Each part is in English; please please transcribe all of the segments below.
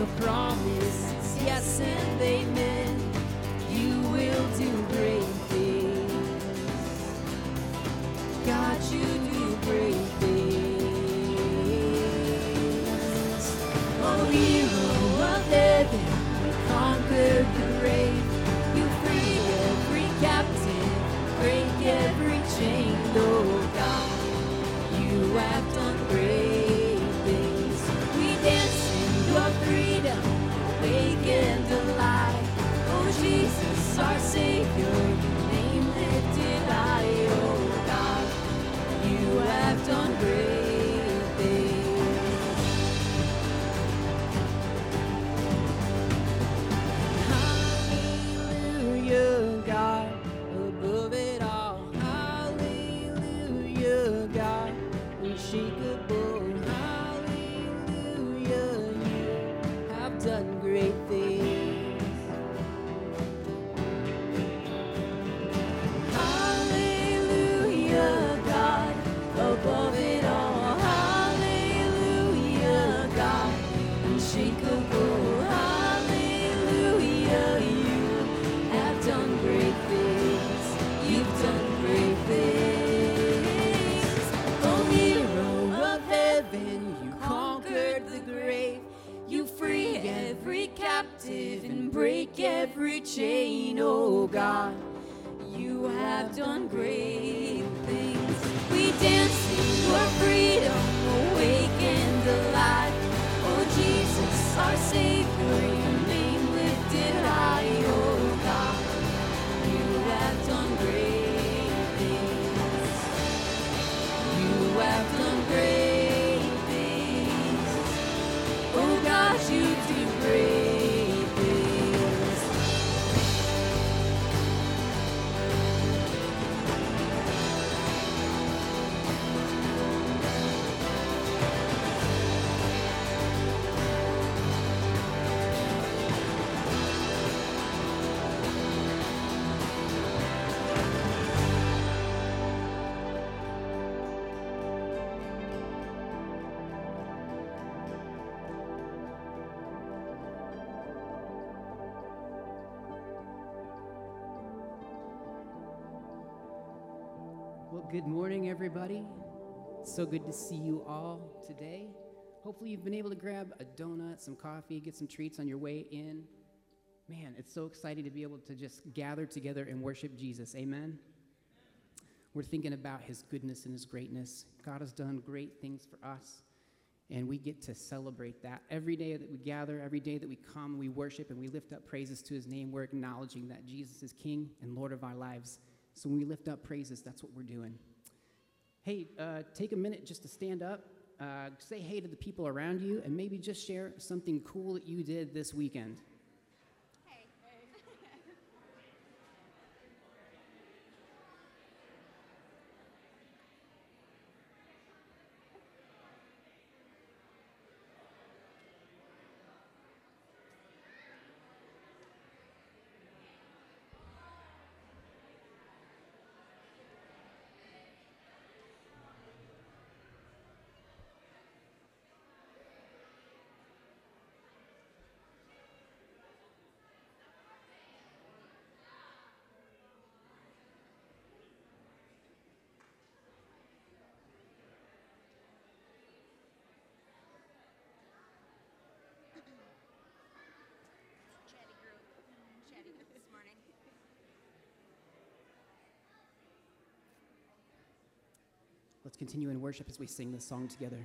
your promise yes and amen. You will do great things. God, you do great things. Oh, hero good morning, everybody. So good to see you all today. Hopefully, you've been able to grab a donut, some coffee, get some treats on your way in. Man, it's so exciting to be able to just gather together and worship Jesus. Amen. We're thinking about his goodness and his greatness. God has done great things for us, and we get to celebrate that. Every day that we gather, every day that we come, we worship and we lift up praises to his name, we're acknowledging that Jesus is King and Lord of our lives. So when we lift up praises, that's what we're doing. Hey, uh, take a minute just to stand up, uh, say hey to the people around you, and maybe just share something cool that you did this weekend. Let's continue in worship as we sing this song together.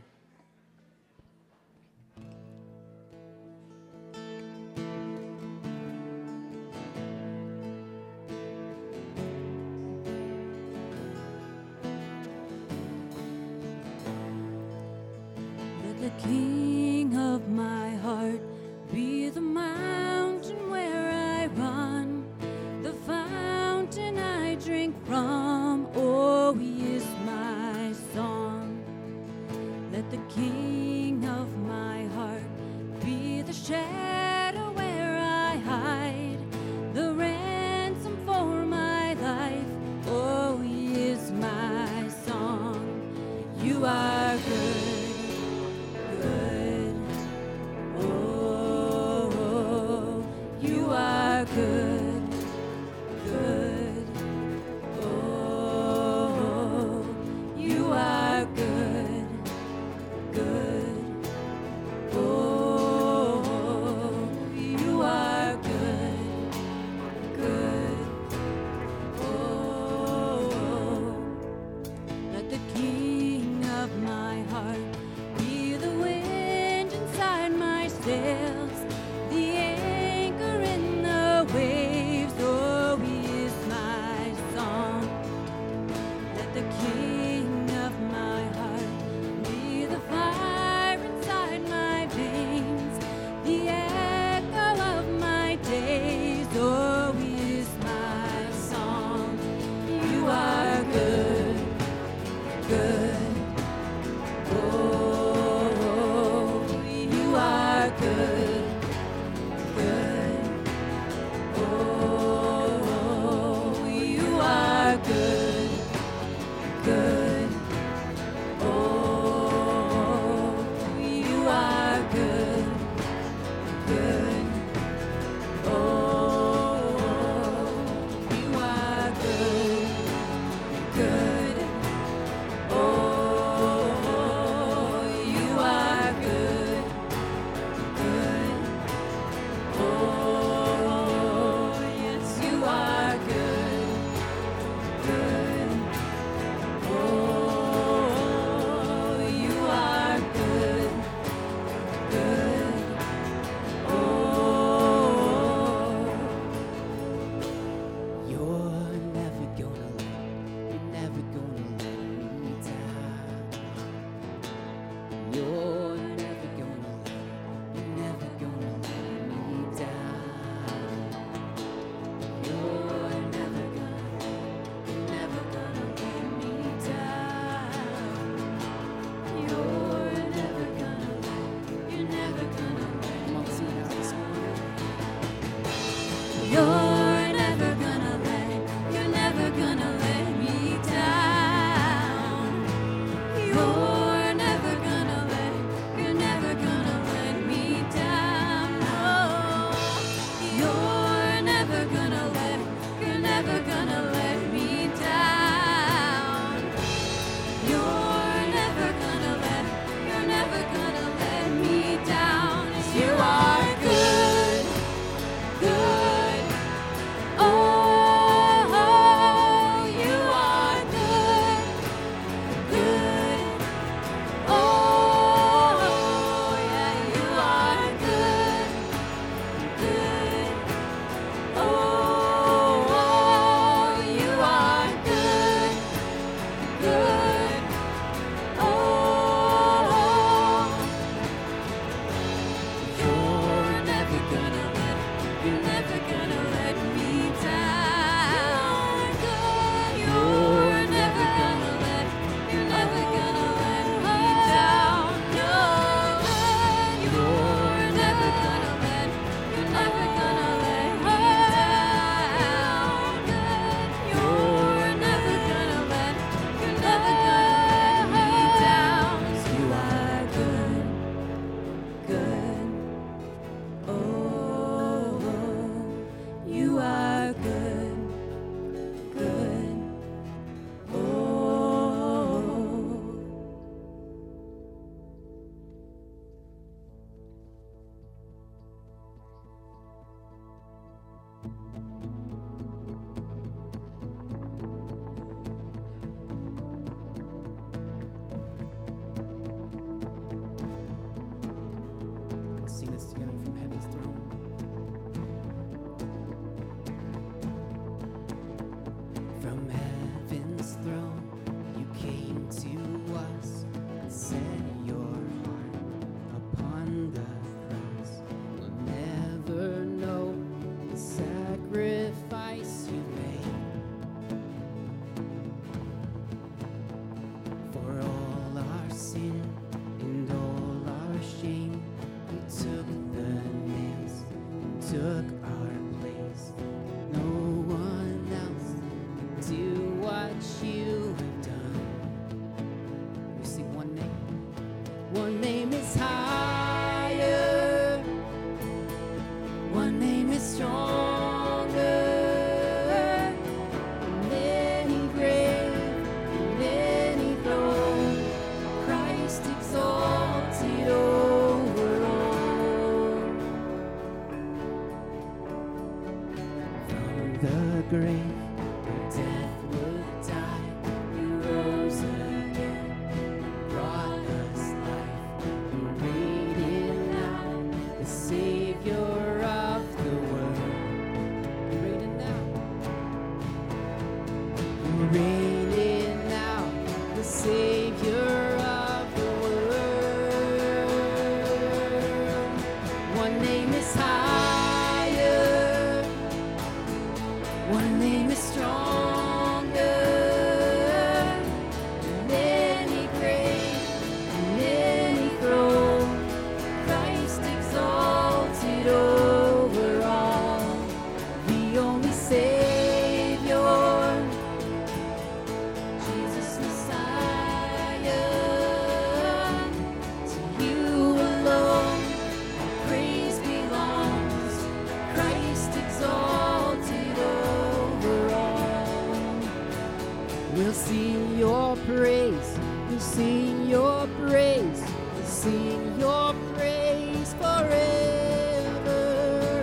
Praise. We'll sing your praise. We'll sing your praise forever.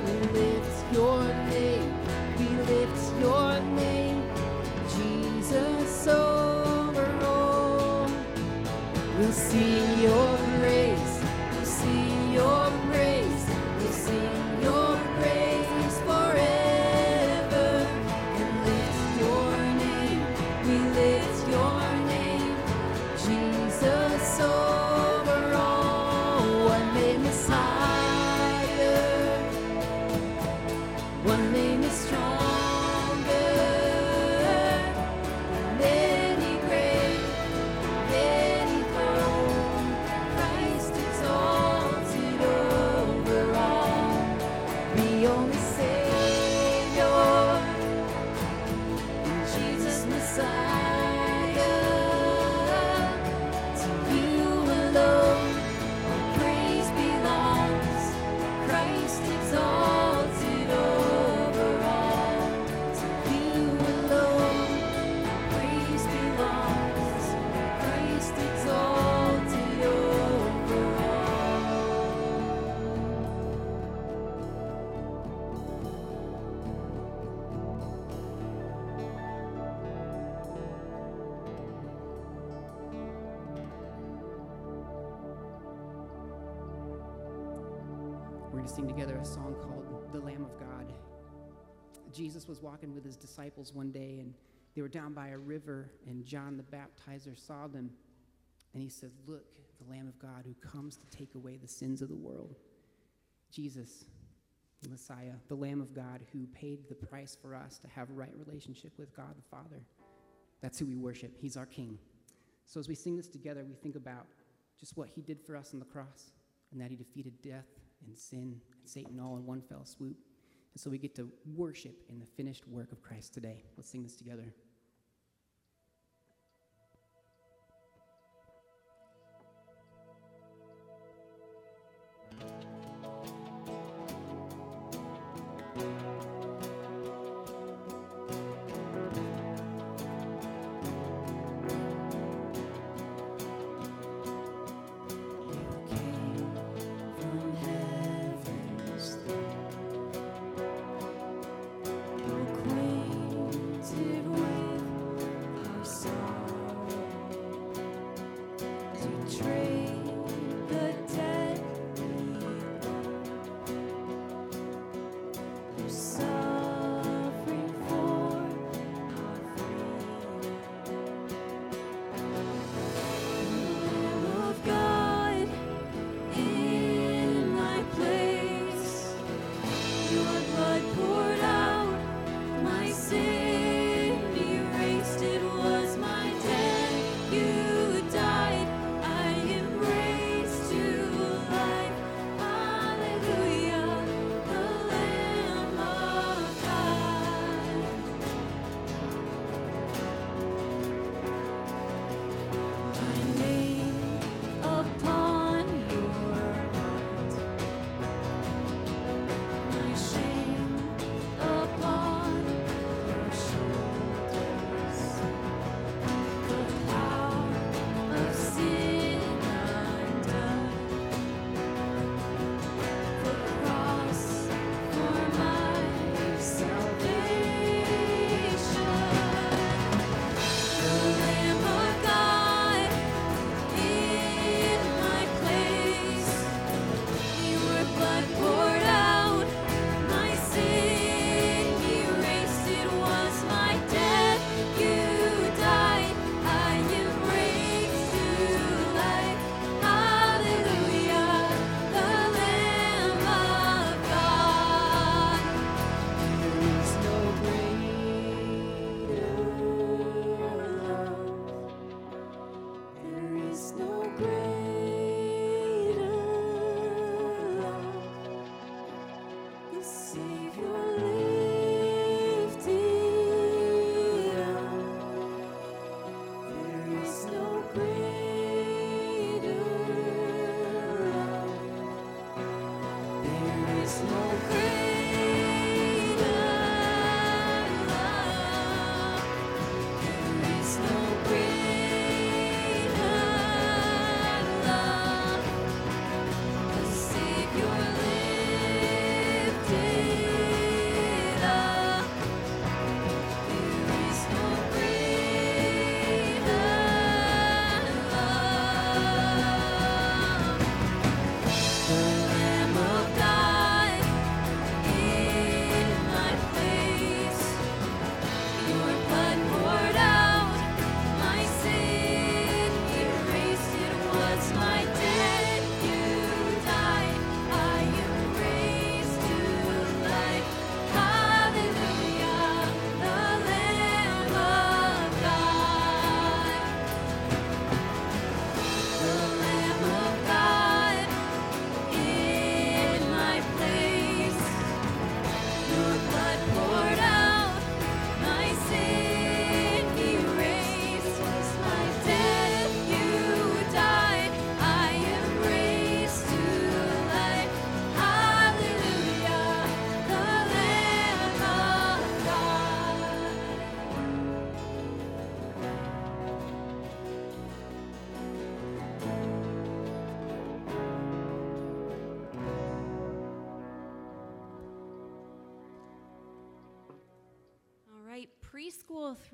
We lift your name. We lift your name. Jesus over all. We'll sing walking with his disciples one day, and they were down by a river, and John the Baptizer saw them, and he said, Look, the Lamb of God who comes to take away the sins of the world. Jesus, the Messiah, the Lamb of God who paid the price for us to have a right relationship with God the Father. That's who we worship. He's our King. So as we sing this together, we think about just what he did for us on the cross and that he defeated death and sin and Satan all in one fell swoop. And so we get to worship in the finished work of Christ today. Let's sing this together.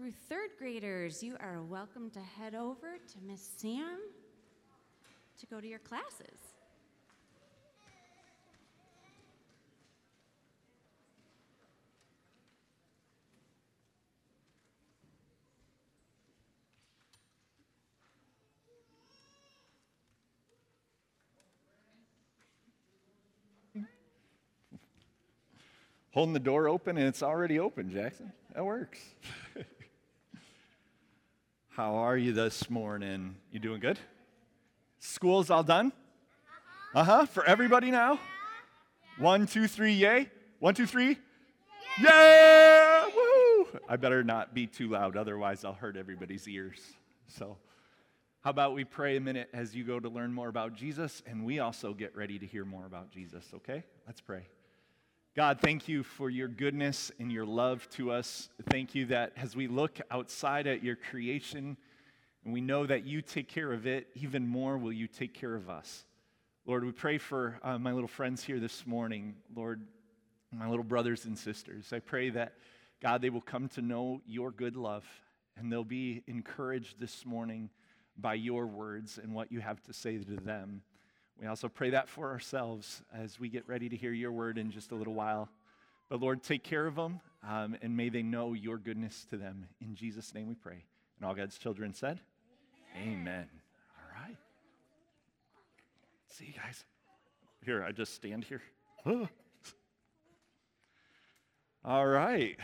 Through third graders, you are welcome to head over to Miss Sam to go to your classes. holding the door open and it's already open, Jackson. That works. How are you this morning? You doing good? School's all done? Uh huh. For everybody now? One, two, three, yay. One, two, three. Yeah! Woo! I better not be too loud, otherwise, I'll hurt everybody's ears. So, how about we pray a minute as you go to learn more about Jesus, and we also get ready to hear more about Jesus, okay? Let's pray. God, thank you for your goodness and your love to us. Thank you that as we look outside at your creation and we know that you take care of it, even more will you take care of us. Lord, we pray for uh, my little friends here this morning, Lord, my little brothers and sisters. I pray that, God, they will come to know your good love and they'll be encouraged this morning by your words and what you have to say to them. We also pray that for ourselves as we get ready to hear your word in just a little while. But Lord, take care of them um, and may they know your goodness to them. In Jesus' name we pray. And all God's children said, Amen. Amen. All right. See you guys. Here, I just stand here. All right.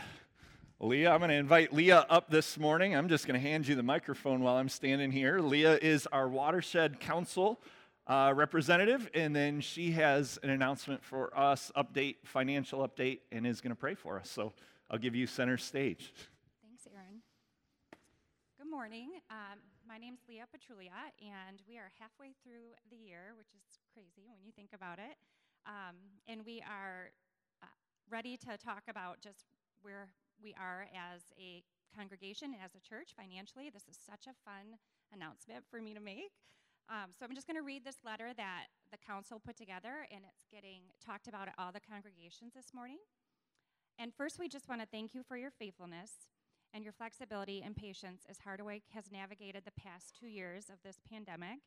Leah, I'm going to invite Leah up this morning. I'm just going to hand you the microphone while I'm standing here. Leah is our watershed council uh, representative, and then she has an announcement for us, update, financial update, and is going to pray for us. So I'll give you center stage. Thanks, Aaron. Good morning. Um, my name's Leah Petrulia, and we are halfway through the year, which is crazy when you think about it. Um, and we are uh, ready to talk about just where we are as a congregation, as a church financially. This is such a fun announcement for me to make. Um, so I'm just going to read this letter that the council put together, and it's getting talked about at all the congregations this morning. And first, we just want to thank you for your faithfulness and your flexibility and patience as Hardaway has navigated the past two years of this pandemic.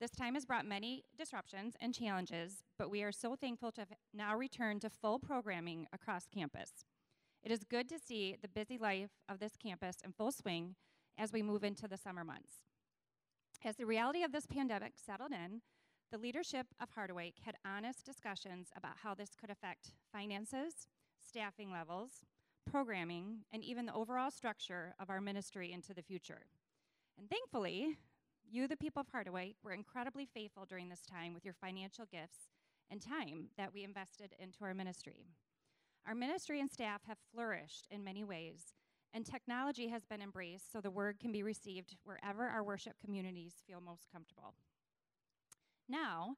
This time has brought many disruptions and challenges, but we are so thankful to now return to full programming across campus. It is good to see the busy life of this campus in full swing as we move into the summer months. As the reality of this pandemic settled in, the leadership of Hardaway had honest discussions about how this could affect finances, staffing levels, programming, and even the overall structure of our ministry into the future. And thankfully, you, the people of Hardaway, were incredibly faithful during this time with your financial gifts and time that we invested into our ministry. Our ministry and staff have flourished in many ways, and technology has been embraced so the word can be received wherever our worship communities feel most comfortable. Now,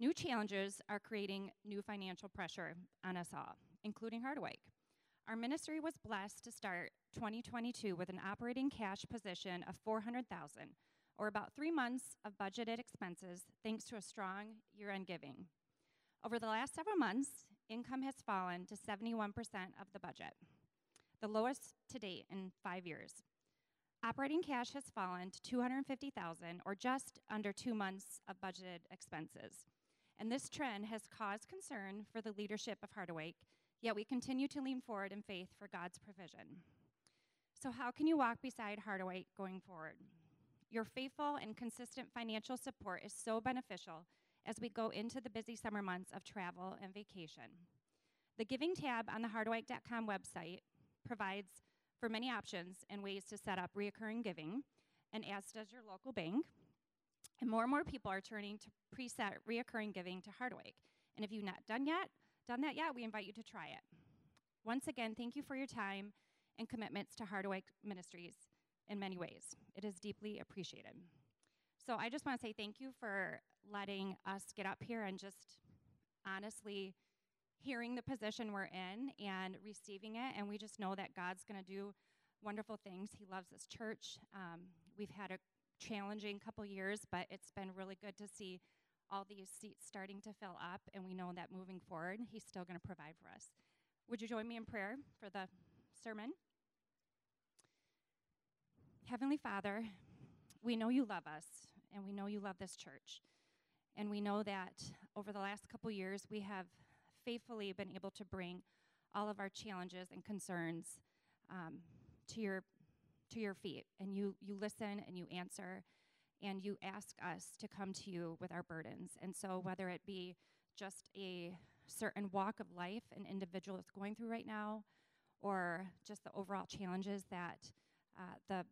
new challenges are creating new financial pressure on us all, including Hardaway. Our ministry was blessed to start 2022 with an operating cash position of 400,000 or about 3 months of budgeted expenses thanks to a strong year-end giving. Over the last several months, income has fallen to 71% of the budget the lowest to date in five years. Operating cash has fallen to 250,000 or just under 2 months of budgeted expenses. And this trend has caused concern for the leadership of Hardaway, yet we continue to lean forward in faith for God's provision. So how can you walk beside Hardaway going forward? Your faithful and consistent financial support is so beneficial as we go into the busy summer months of travel and vacation. The Giving tab on the hardaway.com website provides for many options and ways to set up reoccurring giving, and as does your local bank. And more and more people are turning to preset reoccurring giving to Hardaway. And if you've not done yet, done that yet, we invite you to try it. Once again, thank you for your time and commitments to Hardaway Ministries in many ways. It is deeply appreciated. So I just want to say thank you for letting us get up here and just honestly hearing the position we're in and receiving it. And we just know that God's going to do wonderful things. He loves this church. Um, we've had a challenging couple years, but it's been really good to see all these seats starting to fill up. And we know that moving forward, He's still going to provide for us. Would you join me in prayer for the sermon? Heavenly Father, we know you love us, and we know you love this church. And we know that over the last couple years, we have faithfully been able to bring all of our challenges and concerns um, to your to your feet, and you you listen and you answer, and you ask us to come to you with our burdens. And so, whether it be just a certain walk of life an individual is going through right now, or just the overall challenges that uh, the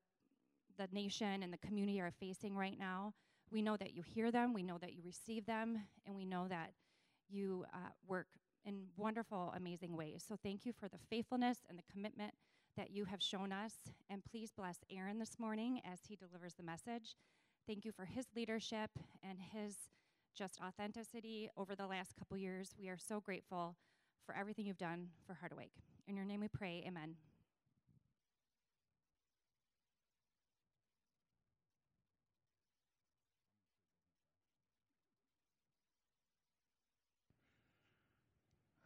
the nation and the community are facing right now, we know that you hear them, we know that you receive them, and we know that you uh, work in wonderful, amazing ways. So thank you for the faithfulness and the commitment that you have shown us. And please bless Aaron this morning as he delivers the message. Thank you for his leadership and his just authenticity over the last couple years. We are so grateful for everything you've done for Hardaway. In your name we pray, amen.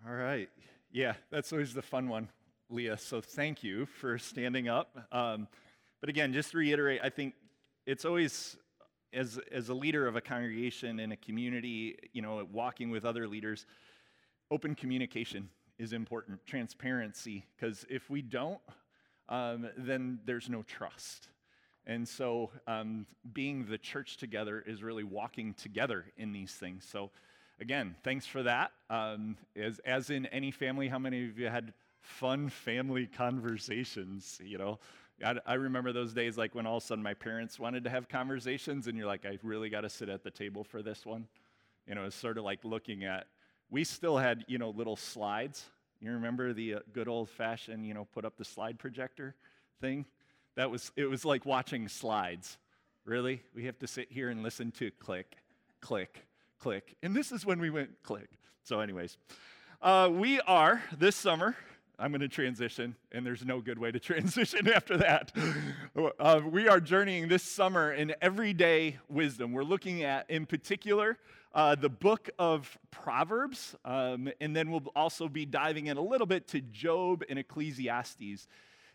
All right. Yeah, that's always the fun one, Leah. So thank you for standing up. Um, but again, just to reiterate, I think it's always, as, as a leader of a congregation in a community, you know, walking with other leaders, open communication is important, transparency, because if we don't, um, then there's no trust. And so um, being the church together is really walking together in these things. So again, thanks for that. Um, as, as in any family, how many of you had fun family conversations? You know, I, I remember those days like when all of a sudden my parents wanted to have conversations, and you're like, I really got to sit at the table for this one. You know, it's sort of like looking at, we still had, you know, little slides. You remember the uh, good old fashioned, you know, put up the slide projector thing? That was, it was like watching slides. Really? We have to sit here and listen to click, click, click. And this is when we went click. So, anyways, uh, we are this summer. I'm going to transition, and there's no good way to transition after that. Uh, we are journeying this summer in everyday wisdom. We're looking at, in particular, uh, the book of Proverbs, um, and then we'll also be diving in a little bit to Job and Ecclesiastes.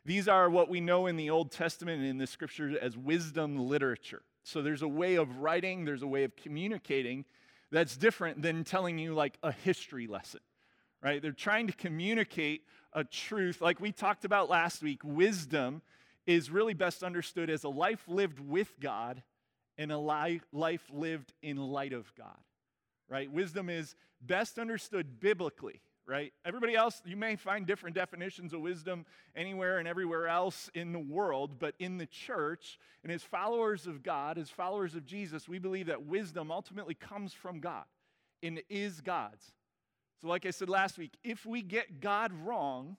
These are what we know in the Old Testament and in the scriptures as wisdom literature. So there's a way of writing, there's a way of communicating that's different than telling you like a history lesson, right? They're trying to communicate a truth. Like we talked about last week, wisdom is really best understood as a life lived with God and a life lived in light of God, right? Wisdom is best understood biblically right? Everybody else, you may find different definitions of wisdom anywhere and everywhere else in the world, but in the church and as followers of God, as followers of Jesus, we believe that wisdom ultimately comes from God and is God's. So, like I said last week, if we get God wrong,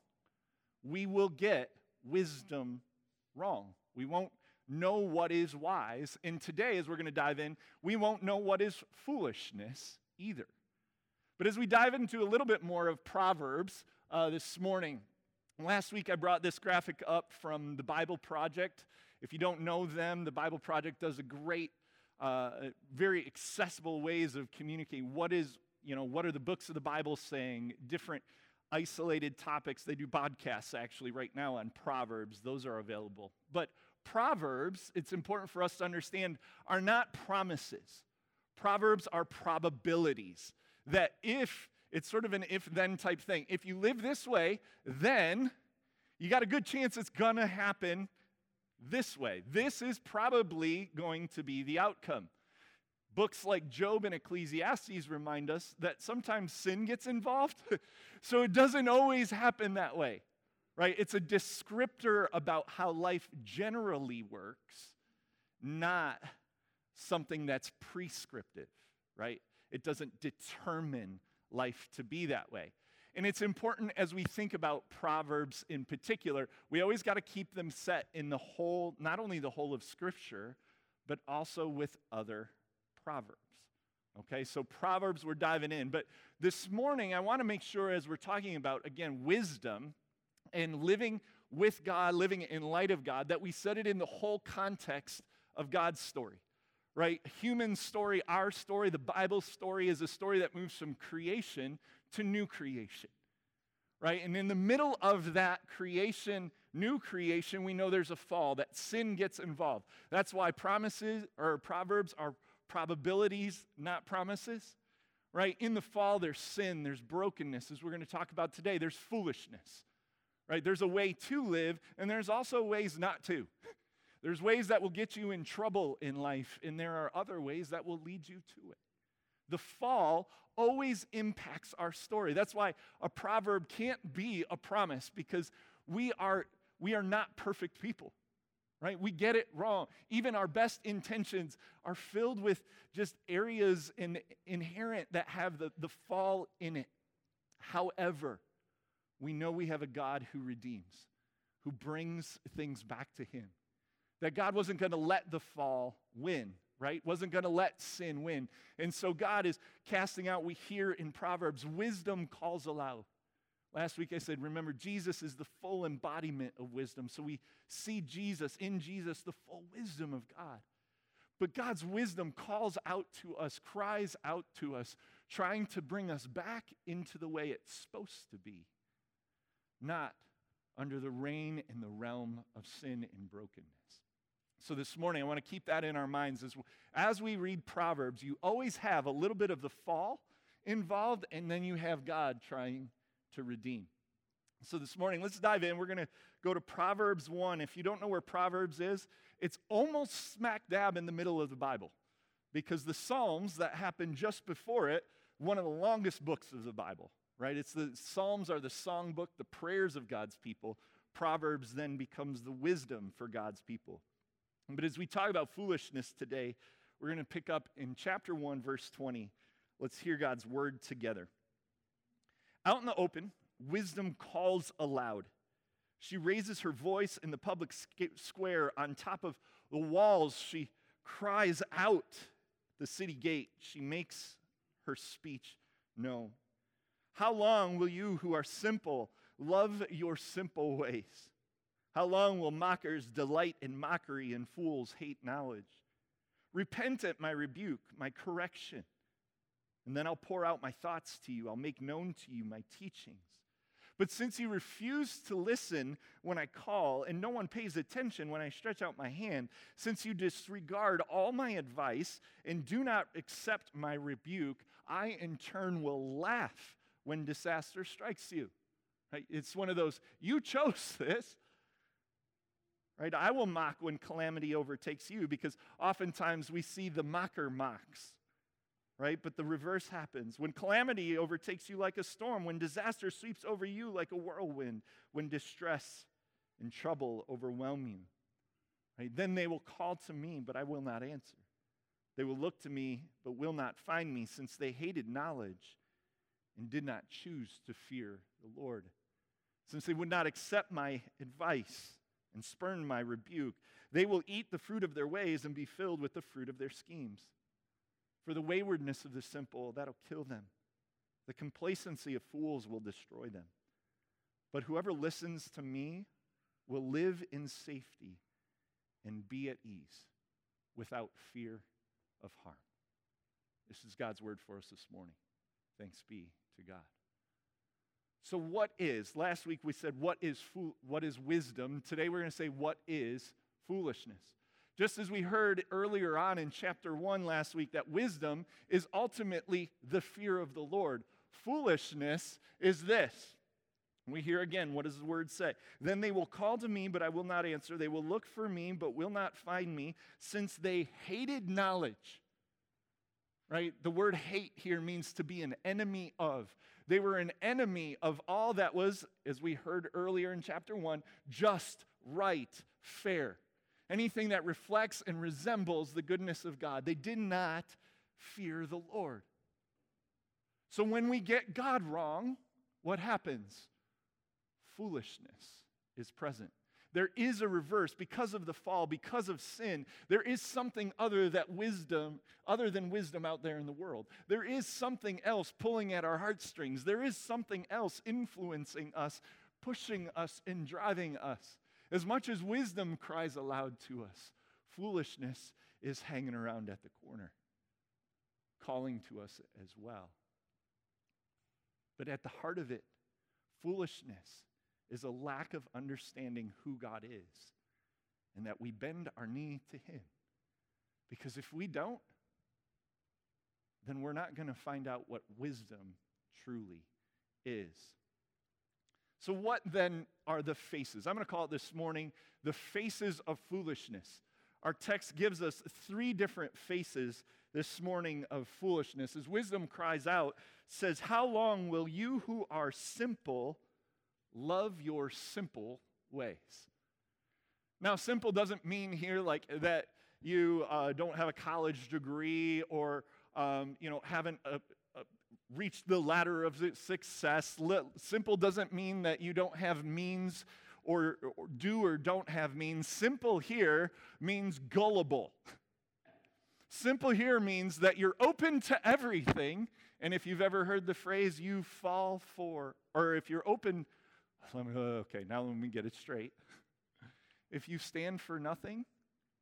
we will get wisdom wrong. We won't know what is wise. And today, as we're going to dive in, we won't know what is foolishness either. But as we dive into a little bit more of Proverbs uh, this morning, last week I brought this graphic up from the Bible Project. If you don't know them, the Bible Project does a great, uh, very accessible ways of communicating what is, you know, what are the books of the Bible saying, different isolated topics. They do podcasts actually right now on Proverbs. Those are available. But Proverbs, it's important for us to understand, are not promises. Proverbs are probabilities that if it's sort of an if then type thing, if you live this way, then you got a good chance it's going to happen this way. This is probably going to be the outcome. Books like Job and Ecclesiastes remind us that sometimes sin gets involved, so it doesn't always happen that way, right? It's a descriptor about how life generally works, not something that's prescriptive, right? It doesn't determine life to be that way. And it's important as we think about Proverbs in particular, we always got to keep them set in the whole, not only the whole of Scripture, but also with other Proverbs. Okay, so Proverbs we're diving in. But this morning, I want to make sure as we're talking about, again, wisdom and living with God, living in light of God, that we set it in the whole context of God's story right? Human story, our story, the Bible story is a story that moves from creation to new creation, right? And in the middle of that creation new creation, we know there's a fall, that sin gets involved. That's why promises or proverbs are probabilities, not promises. Right? In the fall, there's sin, there's brokenness, as we're going to talk about today. There's foolishness. Right? There's a way to live, and there's also ways not to. There's ways that will get you in trouble in life, and there are other ways that will lead you to it. The fall always impacts our story. That's why a proverb can't be a promise because we are, we are not perfect people, right? We get it wrong. Even our best intentions are filled with just areas in, inherent that have the, the fall in it. However, we know we have a God who redeems, who brings things back to Him. That God wasn't going to let the fall win, right? Wasn't going to let sin win. And so God is casting out, we hear in Proverbs, wisdom calls aloud. Last week I said, remember, Jesus is the full embodiment of wisdom. So we see Jesus, in Jesus, the full wisdom of God. But God's wisdom calls out to us, cries out to us, trying to bring us back into the way it's supposed to be, not under the reign and the realm of sin and brokenness. So this morning, I want to keep that in our minds as, as we read Proverbs. You always have a little bit of the fall involved, and then you have God trying to redeem. So this morning, let's dive in. We're going to go to Proverbs 1. If you don't know where Proverbs is, it's almost smack dab in the middle of the Bible because the Psalms that happen just before it, one of the longest books of the Bible, right? It's the Psalms are the songbook, the prayers of God's people. Proverbs then becomes the wisdom for God's people. But as we talk about foolishness today, we're going to pick up in chapter 1, verse 20. Let's hear God's word together. Out in the open, wisdom calls aloud. She raises her voice in the public square on top of the walls. She cries out the city gate. She makes her speech known. How long will you who are simple love your simple ways? How long will mockers delight in mockery and fools hate knowledge? Repent at my rebuke, my correction. And then I'll pour out my thoughts to you. I'll make known to you my teachings. But since you refuse to listen when I call, and no one pays attention when I stretch out my hand, since you disregard all my advice and do not accept my rebuke, I in turn will laugh when disaster strikes you. Right? It's one of those, you chose this. Right? I will mock when calamity overtakes you because oftentimes we see the mocker mocks right? But the reverse happens. When calamity overtakes you like a storm, when disaster sweeps over you like a whirlwind, when distress and trouble overwhelm you, right? Then they will call to me, but I will not answer. They will look to me, but will not find me, since they hated knowledge and did not choose to fear the Lord. Since they would not accept my advice and spurn my rebuke, they will eat the fruit of their ways and be filled with the fruit of their schemes. For the waywardness of the simple, that'll kill them. The complacency of fools will destroy them. But whoever listens to me will live in safety and be at ease without fear of harm. This is God's word for us this morning. Thanks be to God. So, what is? Last week we said, what is, what is wisdom? Today we're going to say, what is foolishness? Just as we heard earlier on in chapter 1 last week, that wisdom is ultimately the fear of the Lord. Foolishness is this. We hear again, what does the word say? Then they will call to me, but I will not answer. They will look for me, but will not find me, since they hated knowledge. Right? The word hate here means to be an enemy of. They were an enemy of all that was, as we heard earlier in chapter 1, just, right, fair anything that reflects and resembles the goodness of God. They did not fear the Lord. So when we get God wrong, what happens? Foolishness is present. There is a reverse because of the fall, because of sin. There is something other that wisdom, other than wisdom out there in the world. There is something else pulling at our heartstrings. There is something else influencing us, pushing us and driving us. As much as wisdom cries aloud to us, foolishness is hanging around at the corner, calling to us as well. But at the heart of it, foolishness is a lack of understanding who God is and that we bend our knee to Him. Because if we don't, then we're not going to find out what wisdom truly is. So, what then are the faces? I'm going to call it this morning the faces of foolishness. Our text gives us three different faces this morning of foolishness. As wisdom cries out, says, How long will you who are simple love your simple ways? Now, simple doesn't mean here like that you uh, don't have a college degree or um, you know haven't uh, uh, reached the ladder of success. Simple doesn't mean that you don't have means or, or do or don't have means. Simple here means gullible. Simple here means that you're open to everything. And if you've ever heard the phrase, you fall for, or if you're open, let me, oh, okay, now let me get it straight. If you stand for nothing,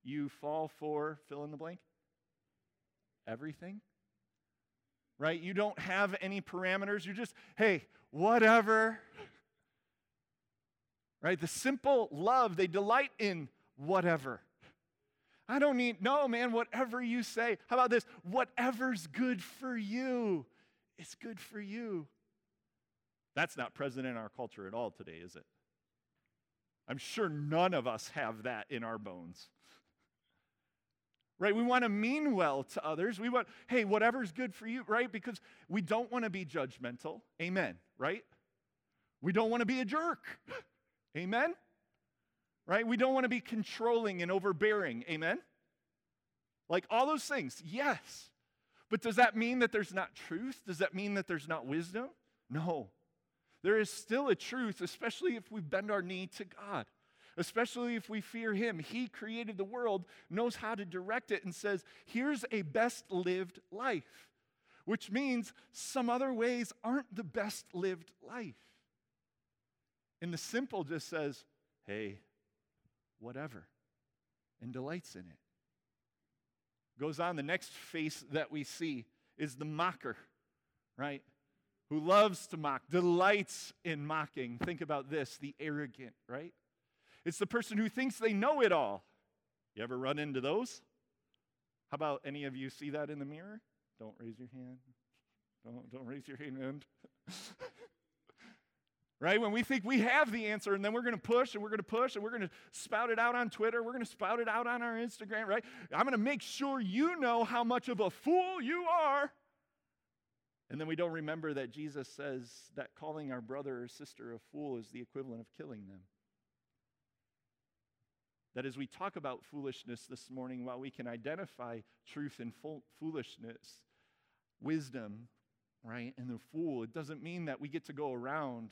you fall for fill in the blank. Everything. Right? You don't have any parameters. You're just, hey, whatever. Right? The simple love, they delight in whatever. I don't need, no, man, whatever you say. How about this? Whatever's good for you is good for you. That's not present in our culture at all today, is it? I'm sure none of us have that in our bones. Right? We want to mean well to others. We want, hey, whatever's good for you, right? Because we don't want to be judgmental. Amen, right? We don't want to be a jerk. Amen? Right? We don't want to be controlling and overbearing. Amen? Like all those things, yes. But does that mean that there's not truth? Does that mean that there's not wisdom? No. There is still a truth, especially if we bend our knee to God, especially if we fear Him. He created the world, knows how to direct it, and says, here's a best lived life, which means some other ways aren't the best lived life. And the simple just says, hey, whatever, and delights in it. Goes on, the next face that we see is the mocker, right? Who loves to mock, delights in mocking. Think about this the arrogant, right? It's the person who thinks they know it all. You ever run into those? How about any of you see that in the mirror? Don't raise your hand. Don't, don't raise your hand. right? When we think we have the answer and then we're going to push and we're going to push and we're going to spout it out on Twitter, we're going to spout it out on our Instagram, right? I'm going to make sure you know how much of a fool you are. And then we don't remember that Jesus says that calling our brother or sister a fool is the equivalent of killing them. That as we talk about foolishness this morning, while we can identify truth and foolishness, wisdom, right, and the fool, it doesn't mean that we get to go around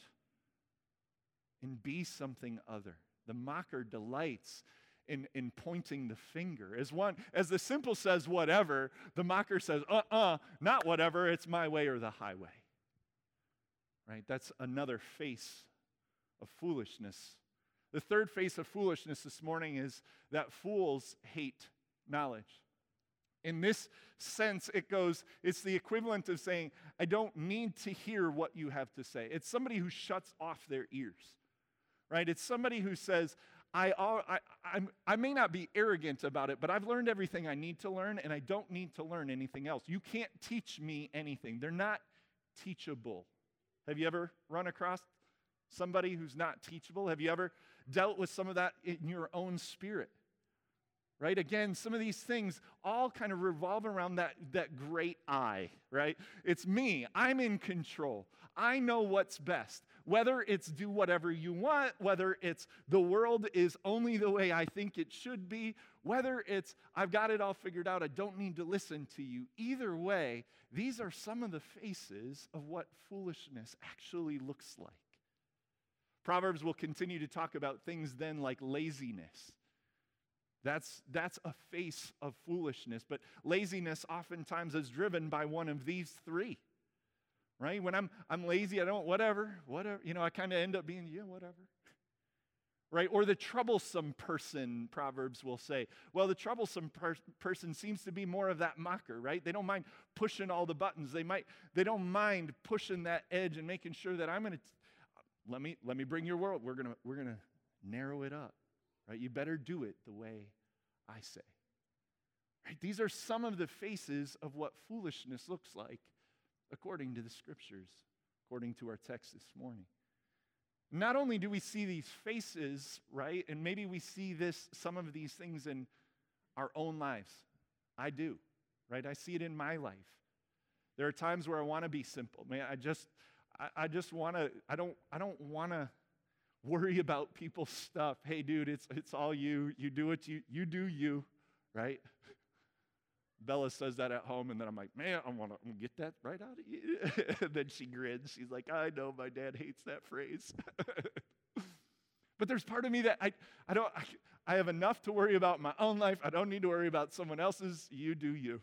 and be something other. The mocker delights in, in pointing the finger. As one, as the simple says whatever, the mocker says, uh-uh, not whatever, it's my way or the highway. Right? That's another face of foolishness. The third face of foolishness this morning is that fools hate knowledge. In this sense, it goes, it's the equivalent of saying, I don't need to hear what you have to say. It's somebody who shuts off their ears, right? It's somebody who says, I, I, I, may not be arrogant about it, but I've learned everything I need to learn, and I don't need to learn anything else. You can't teach me anything. They're not teachable. Have you ever run across somebody who's not teachable? Have you ever dealt with some of that in your own spirit? Right? Again, some of these things all kind of revolve around that, that great I, right? It's me. I'm in control. I know what's best. Whether it's do whatever you want, whether it's the world is only the way I think it should be, whether it's I've got it all figured out, I don't need to listen to you. Either way, these are some of the faces of what foolishness actually looks like. Proverbs will continue to talk about things then like laziness. That's, that's a face of foolishness, but laziness oftentimes is driven by one of these three right? When I'm, I'm lazy, I don't, whatever, whatever. You know, I kind of end up being, yeah, whatever. Right? Or the troublesome person, Proverbs will say. Well, the troublesome per- person seems to be more of that mocker, right? They don't mind pushing all the buttons. They might, they don't mind pushing that edge and making sure that I'm to, let me let me bring your world. We're gonna we're gonna narrow it up. Right? You better do it the way I say. Right? These are some of the faces of what foolishness looks like according to the scriptures, according to our text this morning. Not only do we see these faces, right? And maybe we see this some of these things in our own lives. I do, right? I see it in my life. There are times where I want to be simple. Man, I just I, I just want to I don't I don't want to worry about people's stuff. Hey dude, it's it's all you. You do what you you do you, right? Bella says that at home, and then I'm like, man, I want to get that right out of you. then she grins. She's like, I know my dad hates that phrase. but there's part of me that I, I don't, I, I have enough to worry about my own life. I don't need to worry about someone else's. You do you.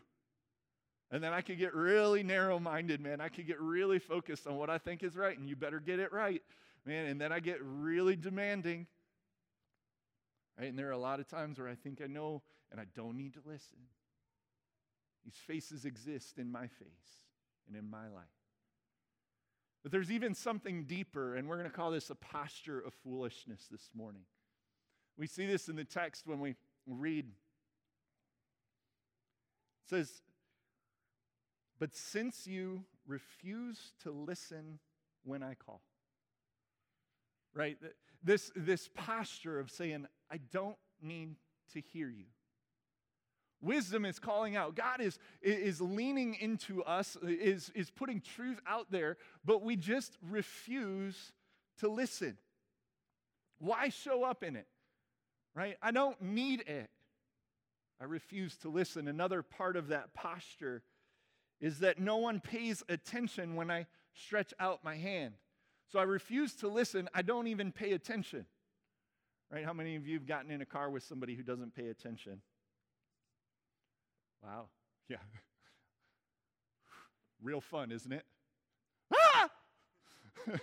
And then I could get really narrow minded, man. I could get really focused on what I think is right, and you better get it right, man. And then I get really demanding. Right? And there are a lot of times where I think I know and I don't need to listen. These faces exist in my face and in my life. But there's even something deeper, and we're going to call this a posture of foolishness this morning. We see this in the text when we read. It says, But since you refuse to listen when I call, right? This, this posture of saying, I don't need to hear you. Wisdom is calling out. God is, is leaning into us, is, is putting truth out there, but we just refuse to listen. Why show up in it? Right? I don't need it. I refuse to listen. Another part of that posture is that no one pays attention when I stretch out my hand. So I refuse to listen. I don't even pay attention. Right? How many of you have gotten in a car with somebody who doesn't pay attention? Wow. Yeah. Real fun, isn't it? Ah!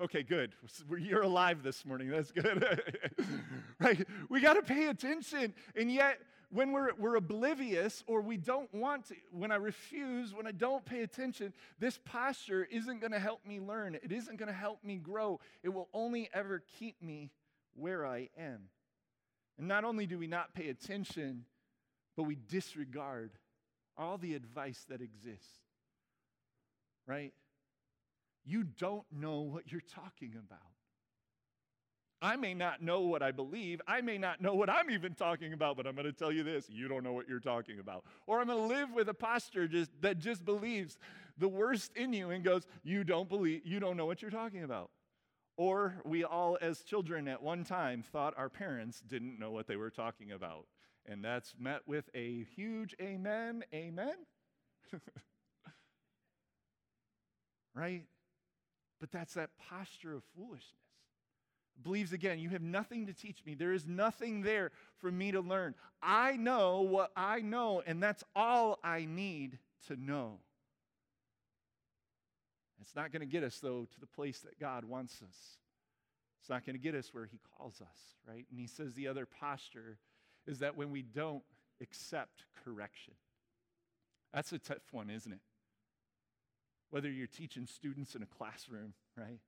okay, good. You're alive this morning. That's good. right? We got to pay attention. And yet, when we're, we're oblivious or we don't want to, when I refuse, when I don't pay attention, this posture isn't going to help me learn. It isn't going to help me grow. It will only ever keep me where I am. And not only do we not pay attention, but we disregard all the advice that exists. Right? You don't know what you're talking about. I may not know what I believe. I may not know what I'm even talking about, but I'm going to tell you this you don't know what you're talking about. Or I'm going to live with a posture just, that just believes the worst in you and goes, You don't believe, you don't know what you're talking about. Or we all, as children at one time, thought our parents didn't know what they were talking about. And that's met with a huge amen, amen. right? But that's that posture of foolishness. Believes again, you have nothing to teach me. There is nothing there for me to learn. I know what I know, and that's all I need to know. It's not going to get us, though, to the place that God wants us. It's not going to get us where He calls us, right? And He says the other posture is that when we don't accept correction, that's a tough one, isn't it? Whether you're teaching students in a classroom, right?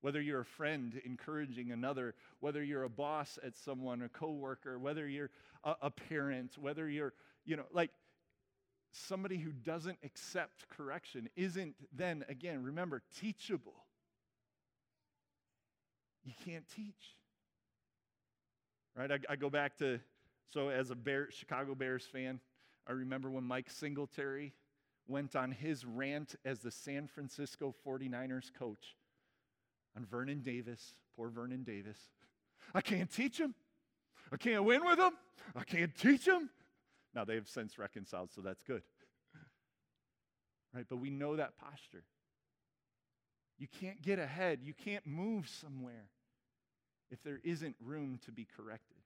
Whether you're a friend encouraging another, whether you're a boss at someone, a coworker, whether you're a, a parent, whether you're, you know, like somebody who doesn't accept correction isn't then, again, remember, teachable. You can't teach. Right? I, I go back to so, as a Bear, Chicago Bears fan, I remember when Mike Singletary went on his rant as the San Francisco 49ers coach on Vernon Davis, poor Vernon Davis. I can't teach him. I can't win with him. I can't teach him. Now, they have since reconciled, so that's good. Right? But we know that posture. You can't get ahead, you can't move somewhere if there isn't room to be corrected.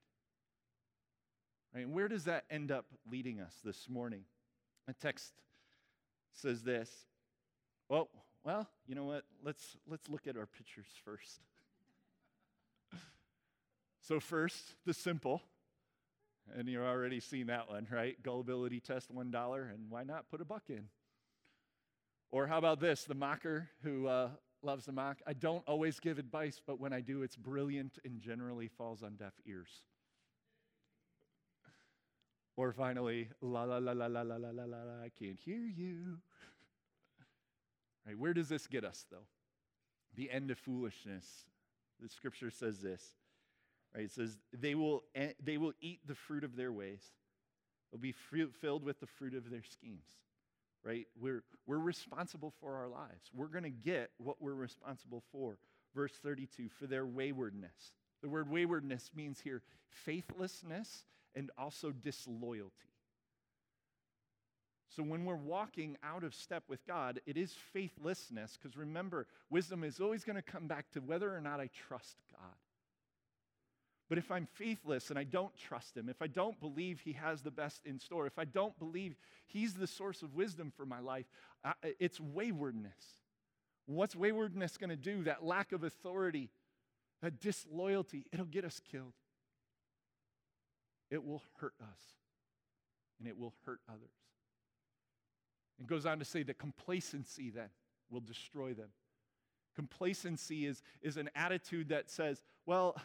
Where does that end up leading us this morning? The text says this. Well, well, you know what? Let's let's look at our pictures first. so first, the simple. And you've already seen that one, right? Gullibility test $1, and why not put a buck in? Or how about this? The mocker who uh, loves to mock. I don't always give advice, but when I do, it's brilliant and generally falls on deaf ears. Or finally, la la la la la la la la la, I can't hear you. right, where does this get us though? The end of foolishness. The scripture says this. Right, it says they will they will eat the fruit of their ways. They'll be filled with the fruit of their schemes. Right? We're we're responsible for our lives. We're going to get what we're responsible for. Verse 32 for their waywardness. The word waywardness means here faithlessness and also disloyalty. So when we're walking out of step with God, it is faithlessness, because remember, wisdom is always going to come back to whether or not I trust God. But if I'm faithless and I don't trust Him, if I don't believe He has the best in store, if I don't believe He's the source of wisdom for my life, it's waywardness. What's waywardness going to do? That lack of authority, that disloyalty, it'll get us killed it will hurt us and it will hurt others. It goes on to say that complacency then will destroy them. Complacency is, is an attitude that says, well,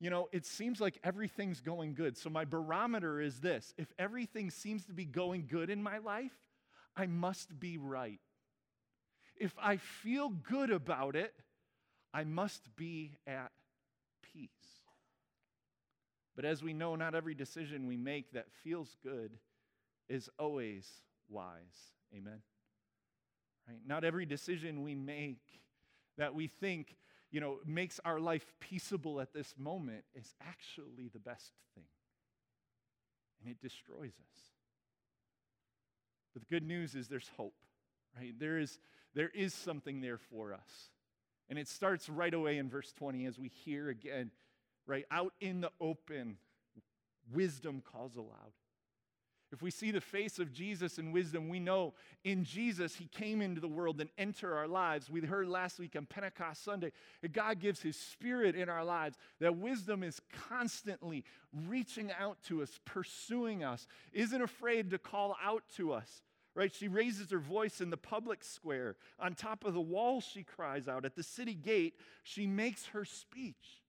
you know, it seems like everything's going good. So my barometer is this if everything seems to be going good in my life, I must be right. If I feel good about it, I must be at peace. But as we know, not every decision we make that feels good is always wise. Amen. Right? Not every decision we make that we think, you know, makes our life peaceable at this moment is actually the best thing. And it destroys us. But the good news is there's hope, right? There is, there is something there for us. And it starts right away in verse 20 as we hear again right? Out in the open, wisdom calls aloud. If we see the face of Jesus in wisdom, we know in Jesus, He came into the world and enter our lives. We heard last week on Pentecost Sunday that God gives His Spirit in our lives, that wisdom is constantly reaching out to us, pursuing us, isn't afraid to call out to us. Right? She raises her voice in the public square. On top of the wall, she cries out. At the city gate, she makes her speech.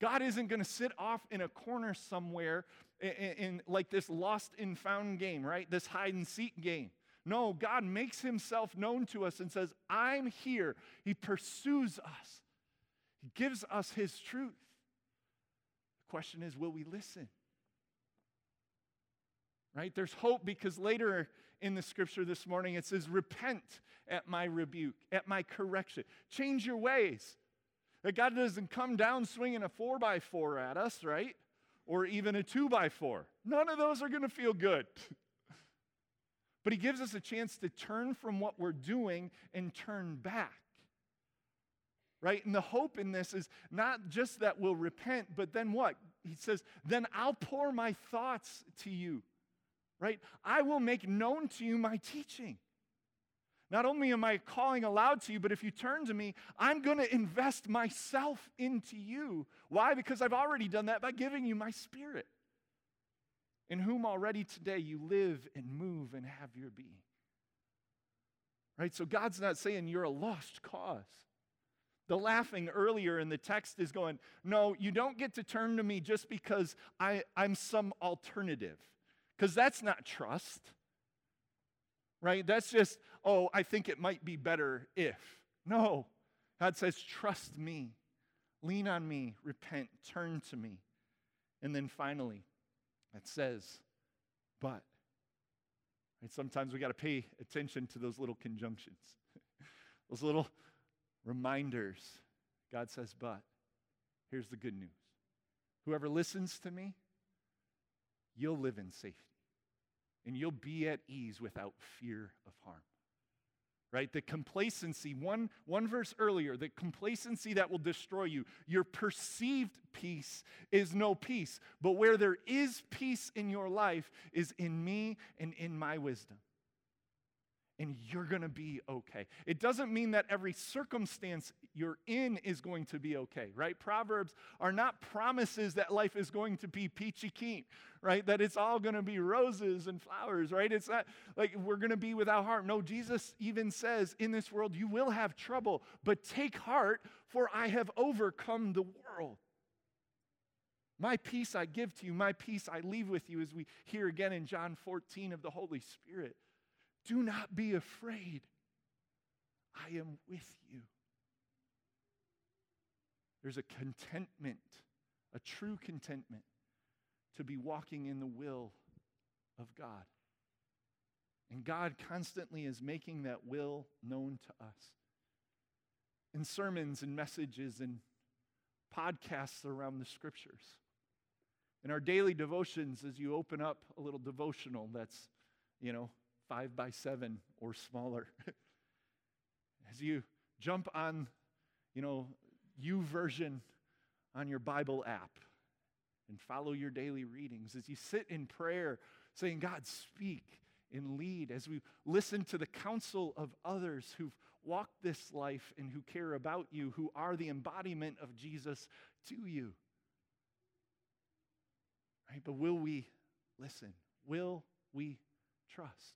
God isn't going to sit off in a corner somewhere in, in, like this lost and found game, right? This hide and seek game. No, God makes himself known to us and says, I'm here. He pursues us, He gives us His truth. The question is, will we listen? Right? There's hope because later in the scripture this morning it says, Repent at my rebuke, at my correction. Change your ways. That God doesn't come down swinging a four by four at us, right? Or even a two by four. None of those are going to feel good. but He gives us a chance to turn from what we're doing and turn back. Right? And the hope in this is not just that we'll repent, but then what? He says, then I'll pour my thoughts to you. Right? I will make known to you my teaching. Not only am I calling aloud to you, but if you turn to me, I'm going to invest myself into you. Why? Because I've already done that by giving you my spirit, in whom already today you live and move and have your being. Right? So God's not saying you're a lost cause. The laughing earlier in the text is going, no, you don't get to turn to me just because I, I'm some alternative, because that's not trust right? That's just, oh, I think it might be better if. No. God says, trust me, lean on me, repent, turn to me. And then finally, it says, but. Right? Sometimes we got to pay attention to those little conjunctions, those little reminders. God says, but. Here's the good news whoever listens to me, you'll live in safety and you'll be at ease without fear of harm. Right? The complacency, one, one verse earlier, the complacency that will destroy you. Your perceived peace is no peace, but where there is peace in your life is in me and in my wisdom. and you're going to be okay. It doesn't mean that every circumstance you're in is going to be okay, right? Proverbs are not promises that life is going to be peachy keen, right? That it's all going to be roses and flowers, right? It's not like we're going to be without harm. No, Jesus even says, in this world you will have trouble, but take heart, for I have overcome the world. My peace I give to you, my peace I leave with you, as we hear again in John 14 of the Holy Spirit. Do not be afraid. I am with you. There's a contentment, a true contentment to be walking in the will of God. And God constantly is making that will known to us. In sermons and messages and podcasts around the scriptures. In our daily devotions, as you open up a little devotional that's, you know, five by seven or smaller. As you jump on, you know, YouVersion on your Bible app and follow your daily readings, as you sit in prayer saying, God, speak and lead, as we listen to the counsel of others who've walked this life and who care about you, who are the embodiment of Jesus to you. Right? But will we listen? Will we trust?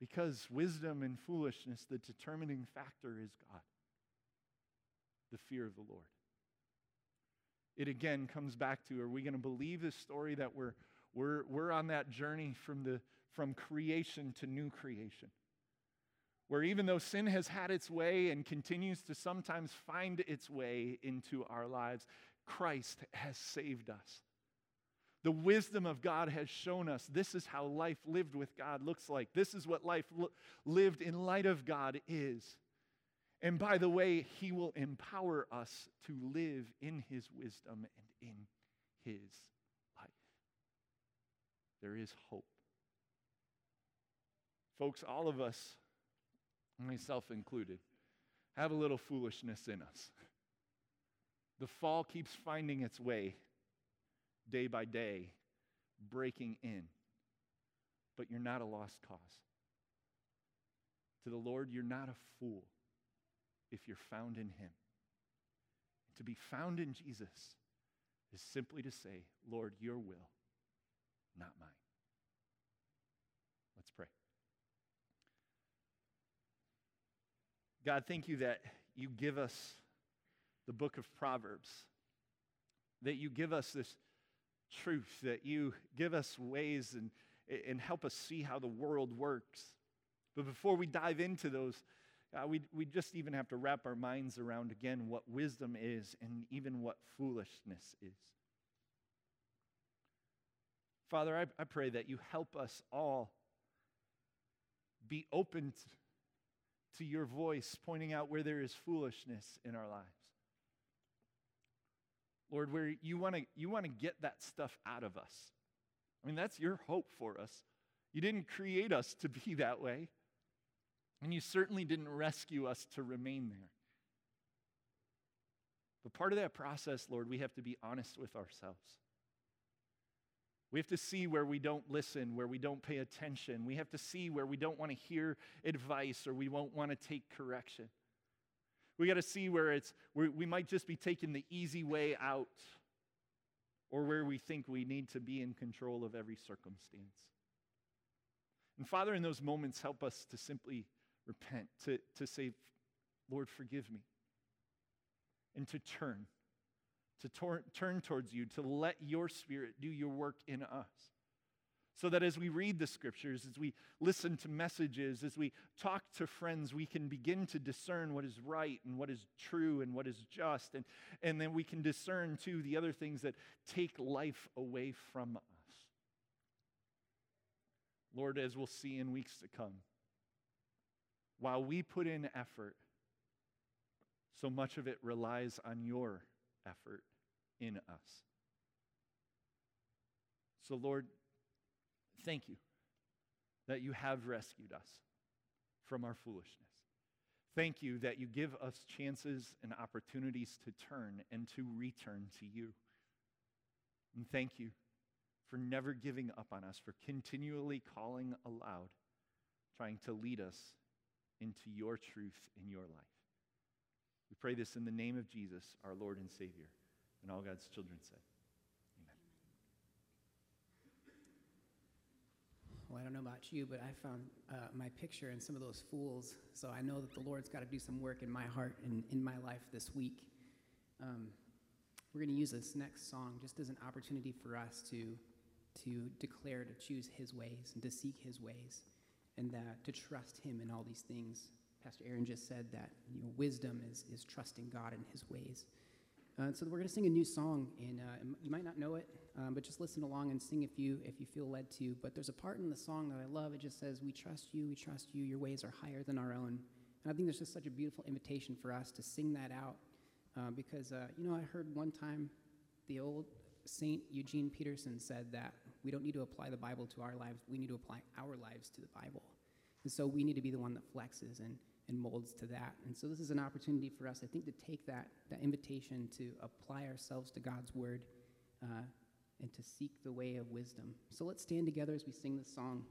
Because wisdom and foolishness, the determining factor is God, the fear of the Lord. It again comes back to are we going to believe this story that we're, we're, we're on that journey from, the, from creation to new creation? Where even though sin has had its way and continues to sometimes find its way into our lives, Christ has saved us. The wisdom of God has shown us this is how life lived with God looks like. This is what life lo- lived in light of God is. And by the way, He will empower us to live in His wisdom and in His life. There is hope. Folks, all of us, myself included, have a little foolishness in us. The fall keeps finding its way day by day, breaking in. But you're not a lost cause. To the Lord, you're not a fool if you're found in Him. To be found in Jesus is simply to say, Lord, your will, not mine. Let's pray. God, thank you that you give us the book of Proverbs, that you give us this truth, that you give us ways and, and help us see how the world works. But before we dive into those, uh, we, we just even have to wrap our minds around again what wisdom is and even what foolishness is. Father, I, I pray that you help us all be open to, to your voice, pointing out where there is foolishness in our lives. Lord, where you want to you want to get that stuff out of us. I mean, that's your hope for us. You didn't create us to be that way. And you certainly didn't rescue us to remain there. But part of that process, Lord, we have to be honest with ourselves. We have to see where we don't listen, where we don't pay attention. We have to see where we don't want to hear advice or we won't want to take correction. We got to see where it's where we might just be taking the easy way out or where we think we need to be in control of every circumstance. And Father, in those moments, help us to simply repent, to, to say, Lord, forgive me, and to turn, to tor- turn towards you, to let your Spirit do your work in us. So that as we read the scriptures, as we listen to messages, as we talk to friends, we can begin to discern what is right and what is true and what is just. And, and then we can discern, too, the other things that take life away from us. Lord, as we'll see in weeks to come, while we put in effort, so much of it relies on your effort in us. So, Lord, Thank you that you have rescued us from our foolishness. Thank you that you give us chances and opportunities to turn and to return to you. And thank you for never giving up on us, for continually calling aloud trying to lead us into your truth in your life. We pray this in the name of Jesus, our Lord and Savior. And all God's children said, Amen. Well, I don't know about you, but I found uh, my picture in some of those fools, so I know that the Lord's got to do some work in my heart and in my life this week. Um, we're going to use this next song just as an opportunity for us to, to declare to choose His ways and to seek His ways and that to trust Him in all these things. Pastor Aaron just said that you know, wisdom is, is trusting God in His ways. Uh, so we're going to sing a new song, and uh, you might not know it, um, but just listen along and sing if you if you feel led to. But there's a part in the song that I love. It just says, "We trust you, we trust you. Your ways are higher than our own." And I think there's just such a beautiful invitation for us to sing that out, uh, because uh, you know I heard one time the old Saint Eugene Peterson said that we don't need to apply the Bible to our lives; we need to apply our lives to the Bible. And so we need to be the one that flexes and and molds to that. And so this is an opportunity for us, I think, to take that, that invitation to apply ourselves to God's word uh, and to seek the way of wisdom. So let's stand together as we sing this song.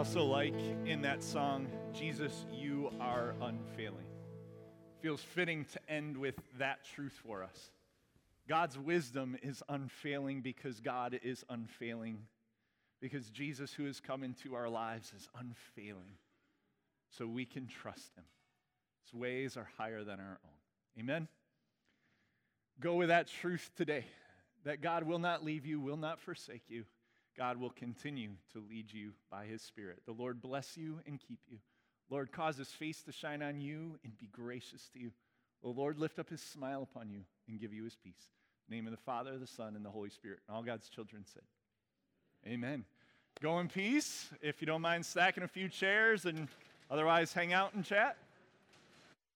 Also like in that song, Jesus, you are unfailing. Feels fitting to end with that truth for us. God's wisdom is unfailing because God is unfailing. Because Jesus, who has come into our lives, is unfailing. So we can trust him. His ways are higher than our own. Amen? Go with that truth today that God will not leave you, will not forsake you. God will continue to lead you by his Spirit. The Lord bless you and keep you. Lord, cause his face to shine on you and be gracious to you. The Lord lift up his smile upon you and give you his peace. name of the Father, the Son, and the Holy Spirit. And all God's children said, Amen. Go in peace. If you don't mind stacking a few chairs and otherwise hang out and chat.